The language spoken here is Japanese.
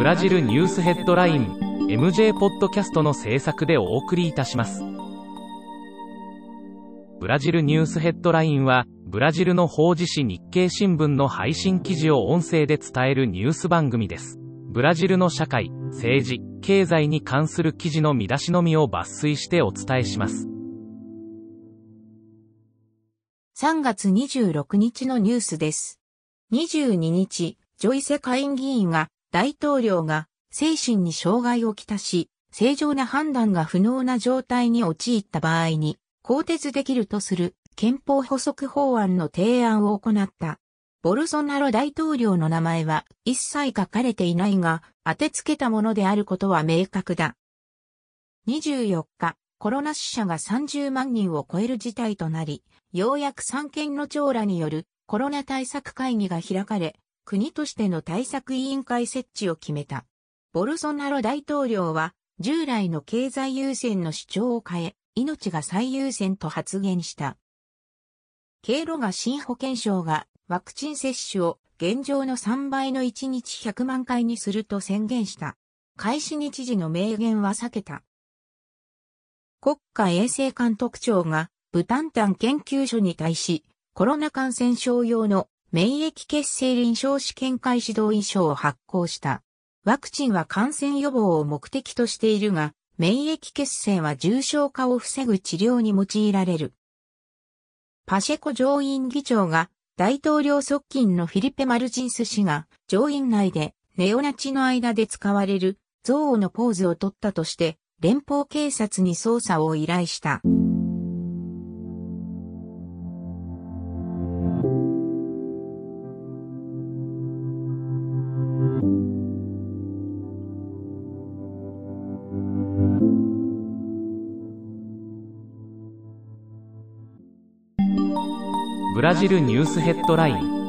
ブラジルニュースヘッドライン MJ ポッドキャストの制作でお送りいたします。ブラジルニュースヘッドラインはブラジルの法事紙日経新聞の配信記事を音声で伝えるニュース番組です。ブラジルの社会政治経済に関する記事の見出しのみを抜粋してお伝えします。3月26日のニュースです。22日、ジョイセ下院議員が大統領が精神に障害をきたし、正常な判断が不能な状態に陥った場合に、更迭できるとする憲法補足法案の提案を行った。ボルソナロ大統領の名前は一切書かれていないが、当てつけたものであることは明確だ。24日、コロナ死者が30万人を超える事態となり、ようやく三権の長らによるコロナ対策会議が開かれ、国としての対策委員会設置を決めた。ボルソナロ大統領は、従来の経済優先の主張を変え、命が最優先と発言した。経路が新保険証がワクチン接種を現状の3倍の1日100万回にすると宣言した。開始日時の明言は避けた。国家衛生監督庁がブタンタン研究所に対し、コロナ感染症用の免疫血清臨床試験会指導遺書を発行した。ワクチンは感染予防を目的としているが、免疫血清は重症化を防ぐ治療に用いられる。パシェコ上院議長が大統領側近のフィリペ・マルチンス氏が上院内でネオナチの間で使われる憎悪のポーズを取ったとして連邦警察に捜査を依頼した。ブラジルニュースヘッドライン。